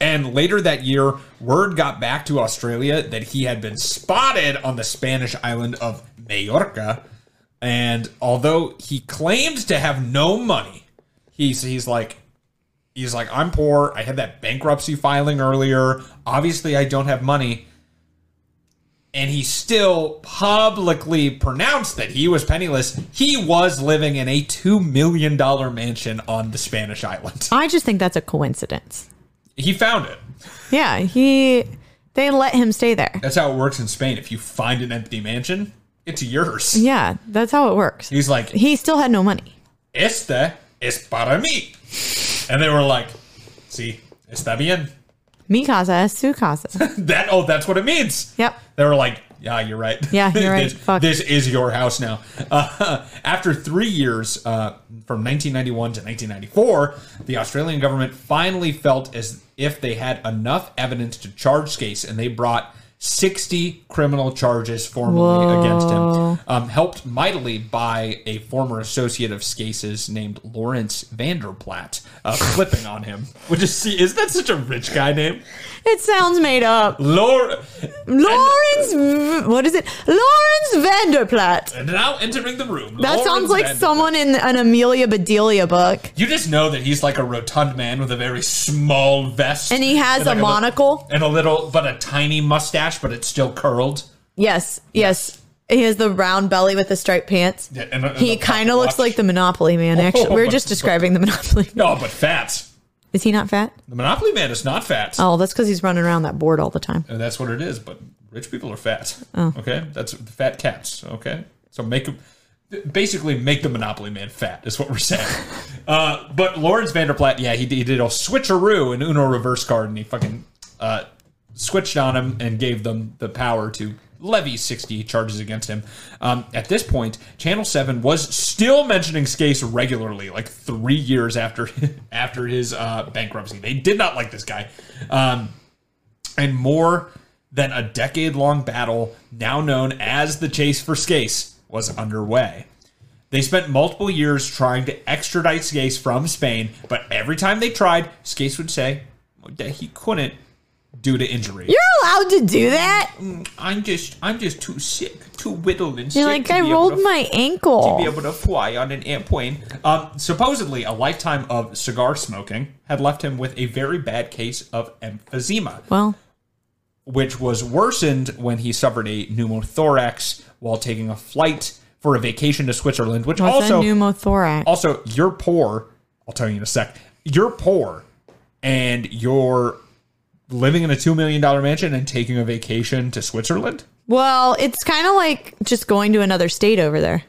Speaker 1: and later that year, word got back to Australia that he had been spotted on the Spanish island of Majorca. And although he claimed to have no money, he's he's like he's like I'm poor. I had that bankruptcy filing earlier. Obviously, I don't have money. And he still publicly pronounced that he was penniless. He was living in a two million dollar mansion on the Spanish island.
Speaker 2: I just think that's a coincidence.
Speaker 1: He found it.
Speaker 2: Yeah, he they let him stay there.
Speaker 1: That's how it works in Spain. If you find an empty mansion, it's yours.
Speaker 2: Yeah, that's how it works.
Speaker 1: He's like,
Speaker 2: He still had no money.
Speaker 1: Este es para mí. And they were like, See, está bien.
Speaker 2: Mi casa es su casa.
Speaker 1: That oh, that's what it means.
Speaker 2: Yep.
Speaker 1: They were like, yeah, you're right.
Speaker 2: Yeah, you're right.
Speaker 1: this, this is your house now. Uh, after three years, uh, from 1991 to 1994, the Australian government finally felt as if they had enough evidence to charge Skase, and they brought 60 criminal charges formally against him, um, helped mightily by a former associate of Skase's named Lawrence Vanderplatt, uh, flipping on him. Which is, see, is that such a rich guy name?
Speaker 2: It sounds made up.
Speaker 1: Lawrence.
Speaker 2: Lawrence, V- what is it? Lawrence Vanderplatt.
Speaker 1: And now entering the room.
Speaker 2: That
Speaker 1: Lawrence
Speaker 2: sounds like someone in an Amelia Bedelia book.
Speaker 1: You just know that he's like a rotund man with a very small vest,
Speaker 2: And he has a
Speaker 1: like li-
Speaker 2: monocle.
Speaker 1: and a little, but a tiny mustache, but it's still curled.
Speaker 2: Yes, yes. He has the round belly with the striped pants.
Speaker 1: Yeah, and and
Speaker 2: he kind of looks
Speaker 1: watch.
Speaker 2: like the Monopoly man, actually.
Speaker 1: Oh,
Speaker 2: we are
Speaker 1: but-
Speaker 2: just describing the Monopoly man.
Speaker 1: No, but fat.
Speaker 2: Is he not fat?
Speaker 1: The Monopoly Man is not fat.
Speaker 2: Oh, that's because he's running around that board all the time.
Speaker 1: And that's what it is. But rich people are fat.
Speaker 2: Oh.
Speaker 1: Okay, that's fat cats. Okay, so make them basically make the Monopoly Man fat is what we're saying. uh, but Lawrence Vanderplatt, yeah, he, he did a switcheroo in Uno reverse card, and he fucking uh, switched on him and gave them the power to levy 60 charges against him. Um, at this point, Channel 7 was still mentioning Skase regularly, like three years after after his uh, bankruptcy. They did not like this guy. Um, and more than a decade long battle, now known as the chase for Skase, was underway. They spent multiple years trying to extradite Skase from Spain, but every time they tried, Skase would say that he couldn't due to injury.
Speaker 2: You're allowed to do that.
Speaker 1: I'm just I'm just too sick, too whittled and
Speaker 2: You're
Speaker 1: sick
Speaker 2: like
Speaker 1: to
Speaker 2: I
Speaker 1: be able
Speaker 2: rolled
Speaker 1: to-
Speaker 2: my ankle.
Speaker 1: to be able to fly on an airplane. Um, supposedly, a lifetime of cigar smoking had left him with a very bad case of emphysema,
Speaker 2: Well,
Speaker 1: which was worsened when he suffered a pneumothorax while taking a flight for a vacation to Switzerland. Which
Speaker 2: what's
Speaker 1: also
Speaker 2: a pneumothorax?
Speaker 1: also, you're poor. I'll tell you in a sec. You're poor, and you're living in a two million dollar mansion and taking a vacation to Switzerland.
Speaker 2: Well, it's kind of like just going to another state over there.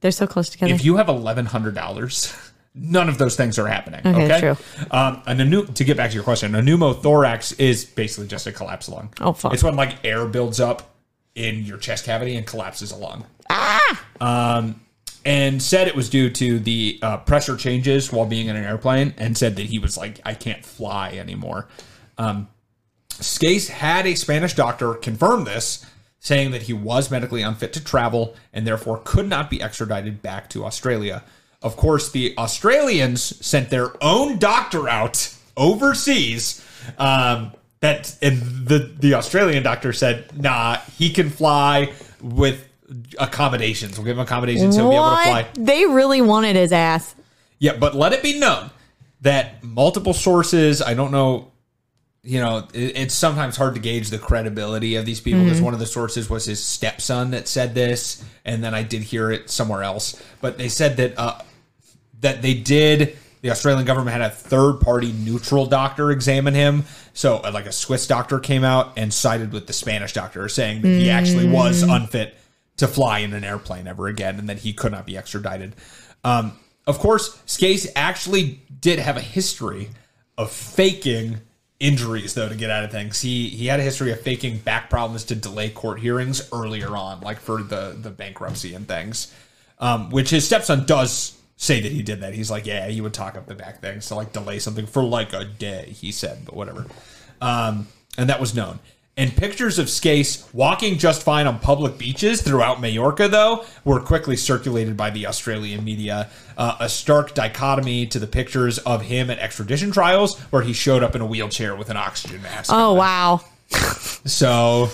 Speaker 2: They're so close together.
Speaker 1: If you have eleven hundred dollars, none of those things are happening.
Speaker 2: Okay,
Speaker 1: Okay,
Speaker 2: true.
Speaker 1: Um, and a new to get back to your question, a pneumothorax is basically just a collapsed lung.
Speaker 2: Oh, fuck.
Speaker 1: It's when like air builds up in your chest cavity and collapses a lung. Ah. Um, and said it was due to the uh, pressure changes while being in an airplane, and said that he was like, I can't fly anymore. Um, Skase had a Spanish doctor confirm this, saying that he was medically unfit to travel and therefore could not be extradited back to Australia. Of course, the Australians sent their own doctor out overseas. Um, that and the the Australian doctor said, "Nah, he can fly with accommodations. We'll give him accommodations. He'll be able to fly."
Speaker 2: They really wanted his ass.
Speaker 1: Yeah, but let it be known that multiple sources, I don't know, you know, it, it's sometimes hard to gauge the credibility of these people because one of the sources was his stepson that said this, and then I did hear it somewhere else. But they said that uh, that they did. The Australian government had a third party neutral doctor examine him. So, uh, like a Swiss doctor came out and sided with the Spanish doctor, saying that he actually was unfit to fly in an airplane ever again and that he could not be extradited. Um, of course, Skase actually did have a history of faking injuries, though, to get out of things. He he had a history of faking back problems to delay court hearings earlier on, like for the the bankruptcy and things. Um, which his stepson does say that he did that. He's like, yeah, he would talk up the back things to like delay something for like a day. He said, but whatever. Um, and that was known. And pictures of Skase walking just fine on public beaches throughout Majorca, though, were quickly circulated by the Australian media. Uh, a stark dichotomy to the pictures of him at extradition trials, where he showed up in a wheelchair with an oxygen mask.
Speaker 2: Oh wow.
Speaker 1: So,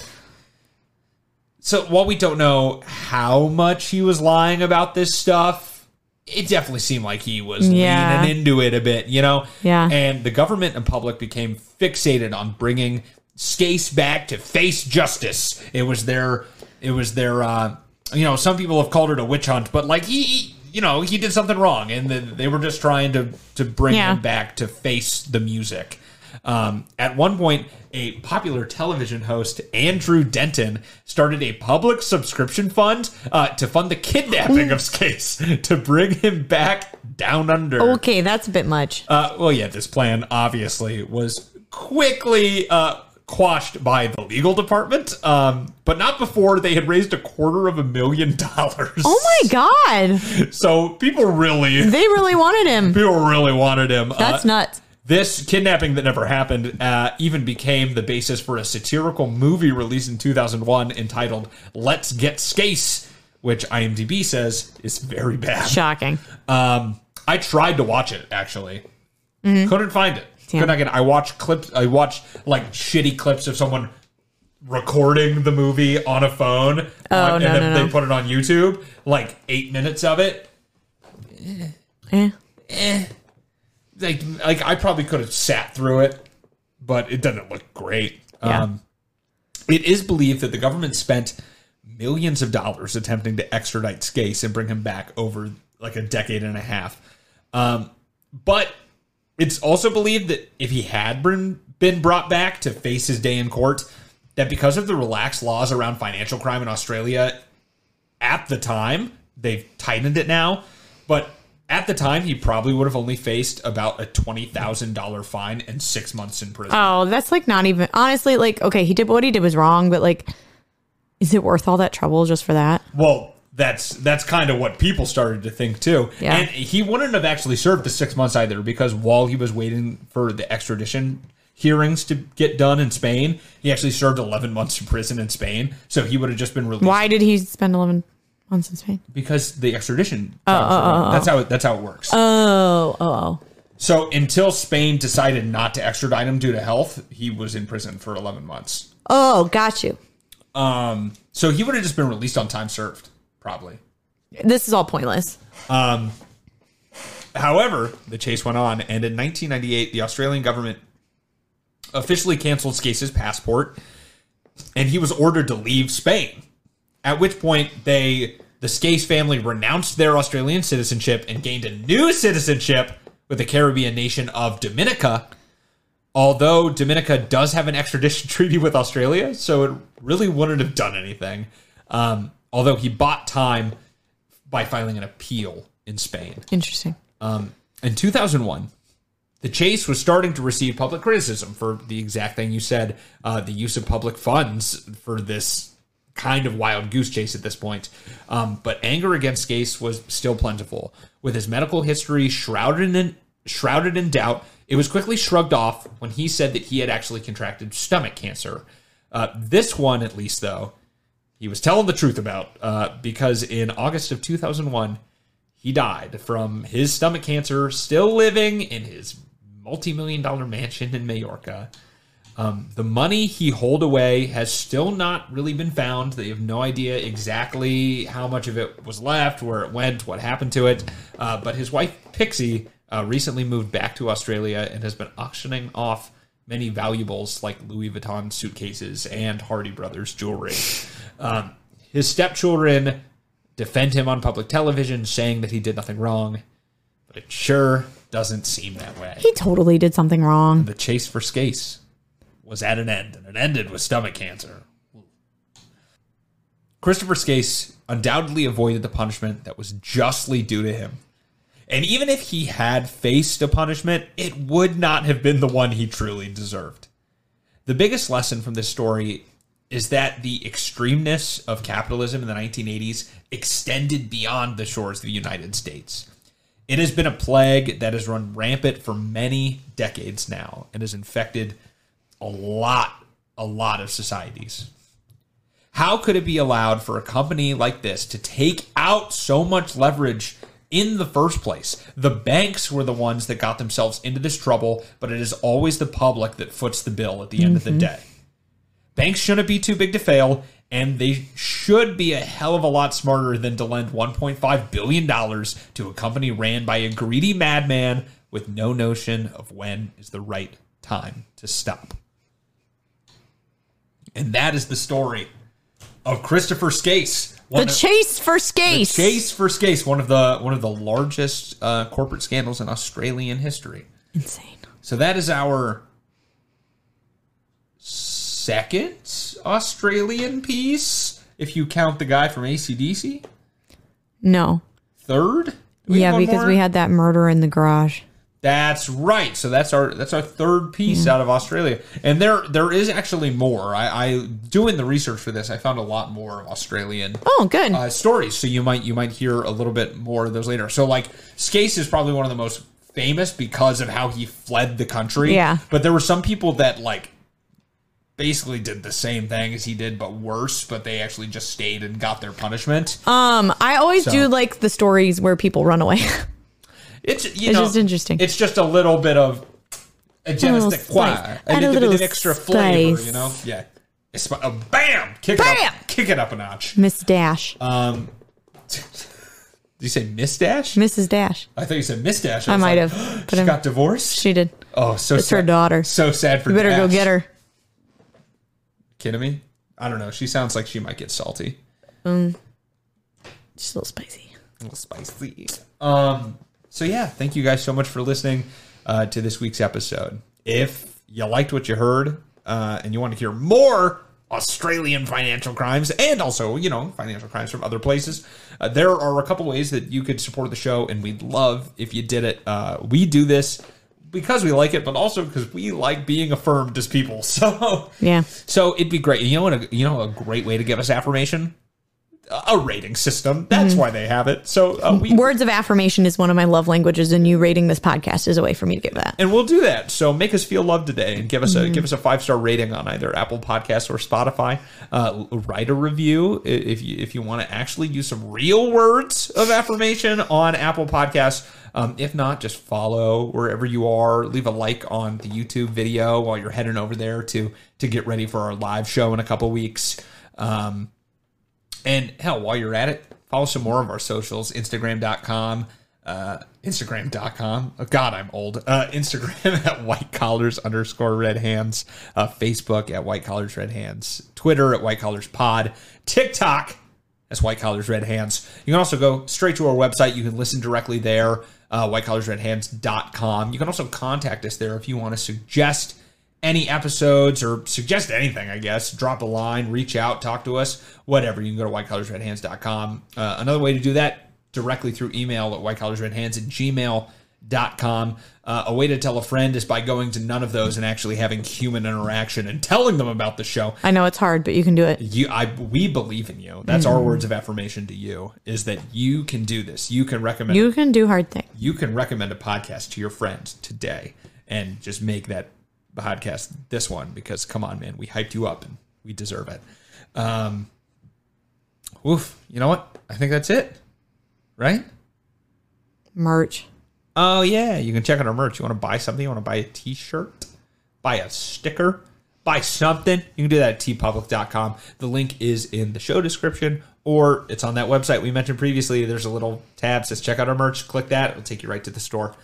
Speaker 1: so while we don't know how much he was lying about this stuff, it definitely seemed like he was
Speaker 2: Yeah.
Speaker 1: leaning into it a bit, you know?
Speaker 2: Yeah.
Speaker 1: And the government and public became fixated on bringing Skase back to face justice. It was their, it was their, uh, you know, some people have called it a witch hunt, but like he, he you know, he did something wrong, and the, they were just trying to to bring
Speaker 2: Yeah.
Speaker 1: him back to face the music. Um, at one point, a popular television host, Andrew Denton, started a public subscription fund uh, to fund the kidnapping of Skase to bring him back down under.
Speaker 2: Okay, that's a bit much.
Speaker 1: Uh, well, yeah, this plan obviously was quickly uh, quashed by the legal department, um, but not before they had raised a quarter of a million dollars.
Speaker 2: Oh my god.
Speaker 1: So people really,
Speaker 2: They really wanted him.
Speaker 1: people really wanted him.
Speaker 2: That's
Speaker 1: Uh,
Speaker 2: nuts.
Speaker 1: this kidnapping that never happened uh, even became the basis for a satirical movie released in 2001 entitled "Let's Get Skase," which IMDb says is very bad.
Speaker 2: Shocking.
Speaker 1: Um, I tried to watch it actually, couldn't find it. Not get. It. I watch clips. I watched like shitty clips of someone recording the movie on a phone,
Speaker 2: Oh,
Speaker 1: on- and then
Speaker 2: no,
Speaker 1: they
Speaker 2: no.
Speaker 1: put it on YouTube. Like eight minutes of it.
Speaker 2: Eh.
Speaker 1: Like, like I probably could have sat through it, but it doesn't look great.
Speaker 2: Yeah.
Speaker 1: Um, it is believed that the government spent millions of dollars attempting to extradite Skase and bring him back over like a decade and a half. Um, but it's also believed that if he had been been brought back to face his day in court, that because of the relaxed laws around financial crime in Australia at the time, they've tightened it now, but at the time he probably would have only faced about a twenty thousand dollar fine and six months in prison.
Speaker 2: Oh, that's like not even honestly like okay, he did what he did was wrong, but like Is it worth all that trouble just for that?
Speaker 1: Well, that's that's kind of what people started to think too.
Speaker 2: Yeah.
Speaker 1: And he wouldn't have actually served the six months either because while he was waiting for the extradition hearings to get done in Spain, he actually served 11 months in prison in Spain. So he would have just been released
Speaker 2: Why did he spend 11 months in Spain?
Speaker 1: because the extradition. trials were on. that's how it, that's how it works.
Speaker 2: Oh, oh, oh.
Speaker 1: so until Spain decided not to extradite him due to health, he was in prison for 11 months.
Speaker 2: Oh, got you.
Speaker 1: Um, so he would have just been released on time served, probably.
Speaker 2: This is all pointless.
Speaker 1: However, the chase went on, and in 1998, the Australian government officially canceled Skase's passport, and he was ordered to leave Spain. At which point, they the Skase family renounced their Australian citizenship and gained a new citizenship with the Caribbean nation of Dominica. Although Dominica does have an extradition treaty with Australia, so it really wouldn't have done anything. Um, although he bought time by filing an appeal in Spain.
Speaker 2: Interesting.
Speaker 1: Um, in 2001, the chase was starting to receive public criticism for the exact thing you said uh, the use of public funds for this kind of wild goose chase at this point. Um, but anger against Skase was still plentiful. With his medical history shrouded in, shrouded in doubt, it was quickly shrugged off when he said that he had actually contracted stomach cancer. Uh, this one, at least, though, he was telling the truth about uh, because in August of 2001, he died from his stomach cancer, still living in his multi million dollar mansion in Majorca. Um, the money he holed away has still not really been found. They have no idea exactly how much of it was left, where it went, what happened to it. Uh, but his wife, Pixie, uh, recently moved back to Australia and has been auctioning off many valuables like Louis Vuitton suitcases and Hardy Brothers jewelry. Um, his stepchildren defend him on public television, saying that he did nothing wrong, but it sure doesn't seem that way.
Speaker 2: He totally did something wrong.
Speaker 1: The chase for Skase was at an end, and it ended with stomach cancer. Christopher Skase undoubtedly avoided the punishment that was justly due to him. And even if he had faced a punishment, it would not have been the one he truly deserved. The biggest lesson from this story is that the extremeness of capitalism in the 1980s extended beyond the shores of the United States. It has been a plague that has run rampant for many decades now and has infected a lot, a lot of societies. How could it be allowed for a company like this to take out so much leverage in the first place? The banks were the ones that got themselves into this trouble, but it is always the public that foots the bill at the end of the mm-hmm. day. Banks shouldn't be too big to fail, and they should be a hell of a lot smarter than to lend $1.5 billion to a company ran by a greedy madman with no notion of when is the right time to stop. And that is the story of Christopher Skase.
Speaker 2: The
Speaker 1: of-
Speaker 2: chase for Skase.
Speaker 1: the chase for Skase, one of the one of the largest uh, corporate scandals in Australian history.
Speaker 2: Insane.
Speaker 1: So that is our second Australian piece, if you count the guy from ACDC.
Speaker 2: No.
Speaker 1: Third? We
Speaker 2: Yeah, because
Speaker 1: more?
Speaker 2: we had that murder in the garage.
Speaker 1: That's right. So that's our that's our third piece out of Australia, and there there is actually more. I, I doing the research for this, I found a lot more Australian
Speaker 2: Oh, good.
Speaker 1: uh, stories. So you might you might hear a little bit more of those later. So like Skase is probably one of the most famous because of how he fled the country.
Speaker 2: Yeah.
Speaker 1: But there were some people that like basically did the same thing as he did, but worse. But they actually just stayed and got their punishment.
Speaker 2: um, I always
Speaker 1: So-
Speaker 2: do like the stories where people run away.
Speaker 1: It's you
Speaker 2: It's
Speaker 1: know,
Speaker 2: just interesting.
Speaker 1: It's just a little bit of a je ne
Speaker 2: little
Speaker 1: sais quoi,
Speaker 2: spice.
Speaker 1: a,
Speaker 2: a
Speaker 1: little bit
Speaker 2: little
Speaker 1: of extra flavor, you know? Yeah. It's, uh, bam! Kick it
Speaker 2: Bam!
Speaker 1: up, kick it up a notch.
Speaker 2: Miss Dash.
Speaker 1: Um, did you say Miss Dash?
Speaker 2: Mrs. Dash.
Speaker 1: I thought you said Miss Dash.
Speaker 2: I
Speaker 1: was
Speaker 2: might
Speaker 1: like,
Speaker 2: have, but
Speaker 1: She
Speaker 2: I'm-
Speaker 1: got divorced.
Speaker 2: She did.
Speaker 1: oh, so
Speaker 2: It's
Speaker 1: sad.
Speaker 2: her daughter.
Speaker 1: So sad for
Speaker 2: You better go get her.
Speaker 1: Kidding me? I don't know. She sounds like she might get salty.
Speaker 2: Um, She's a little spicy.
Speaker 1: A little spicy. Um. So yeah, thank you guys so much for listening uh, to this week's episode. If you liked what you heard uh, and you want to hear more Australian financial crimes and also you know financial crimes from other places, uh, there are a couple ways that you could support the show, and we'd love if you did it. Uh, we do this because we like it, but also because we like being affirmed as people. So
Speaker 2: Yeah.
Speaker 1: so it'd be great. You know what? A, you know a great way to give us affirmation. A rating system. That's why they have it. So uh, we
Speaker 2: Words of affirmation is one of my love languages, and you rating this podcast is a way for me to give that.
Speaker 1: and we'll do that. So make us feel loved today, and give us a give us a five star rating on either Apple Podcasts or Spotify. Uh, write a review if you if you want to actually use some real words of affirmation on Apple Podcasts. Um, if not, just follow wherever you are. Leave a like on the YouTube video while you're heading over there to to get ready for our live show in a couple weeks. Um, and hell, while you're at it, follow some more of our socials Instagram.com, uh, Instagram.com. Oh, God, I'm old. Uh, Instagram at white collars underscore red hands, uh, Facebook at white collars red hands, Twitter at white collars pod, TikTok as white collars red hands. You can also go straight to our website. You can listen directly there, uh, whitecollarsredhands.com. You can also contact us there if you want to suggest any episodes or suggest anything, I guess. Drop a line, reach out, talk to us, whatever. You can go to whitecollarsredhands.com. Uh, another way to do that directly through email at whitecollarsredhands at gmail.com. Uh, a way to tell a friend is by going to none of those and actually having human interaction and telling them about the show.
Speaker 2: I know it's hard, but you can do it.
Speaker 1: You, I, we believe in you. That's our words of affirmation to you. Is that you can do this? You can recommend.
Speaker 2: You can do hard things.
Speaker 1: you can recommend a podcast to your friends today and just make that podcast this one because come on man we hyped you up and we deserve it. Um oof you know what? I think that's it right?
Speaker 2: Merch.
Speaker 1: oh yeah you can check out our merch. You want to buy something? You want to buy a t-shirt? Buy a sticker? Buy something? You can do that at teepublic.com the link is in the show description or it's on that website we mentioned previously. There's a little tab says check out our merch. Click that. It'll take you right to the store.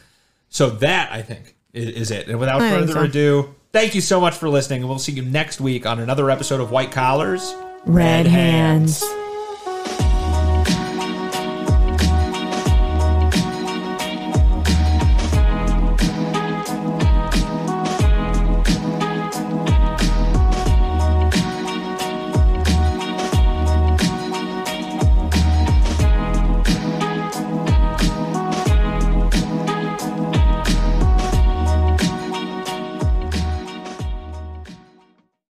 Speaker 1: So that I think is, it. And without
Speaker 2: I
Speaker 1: further
Speaker 2: so.
Speaker 1: ado, thank you so much for listening, and we'll see you next week on another episode of White Collars,
Speaker 2: Red hands.